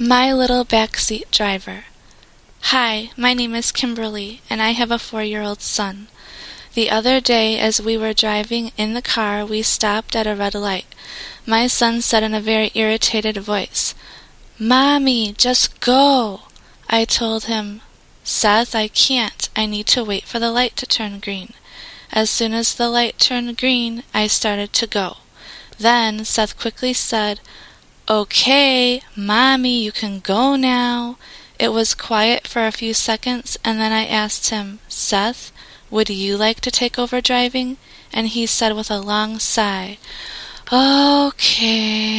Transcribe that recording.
My Little Backseat Driver Hi, my name is Kimberly, and I have a four year old son. The other day, as we were driving in the car, we stopped at a red light. My son said in a very irritated voice, Mommy, just go! I told him, Seth, I can't. I need to wait for the light to turn green. As soon as the light turned green, I started to go. Then Seth quickly said, Okay, Mommy, you can go now. It was quiet for a few seconds, and then I asked him, Seth, would you like to take over driving? And he said with a long sigh, Okay.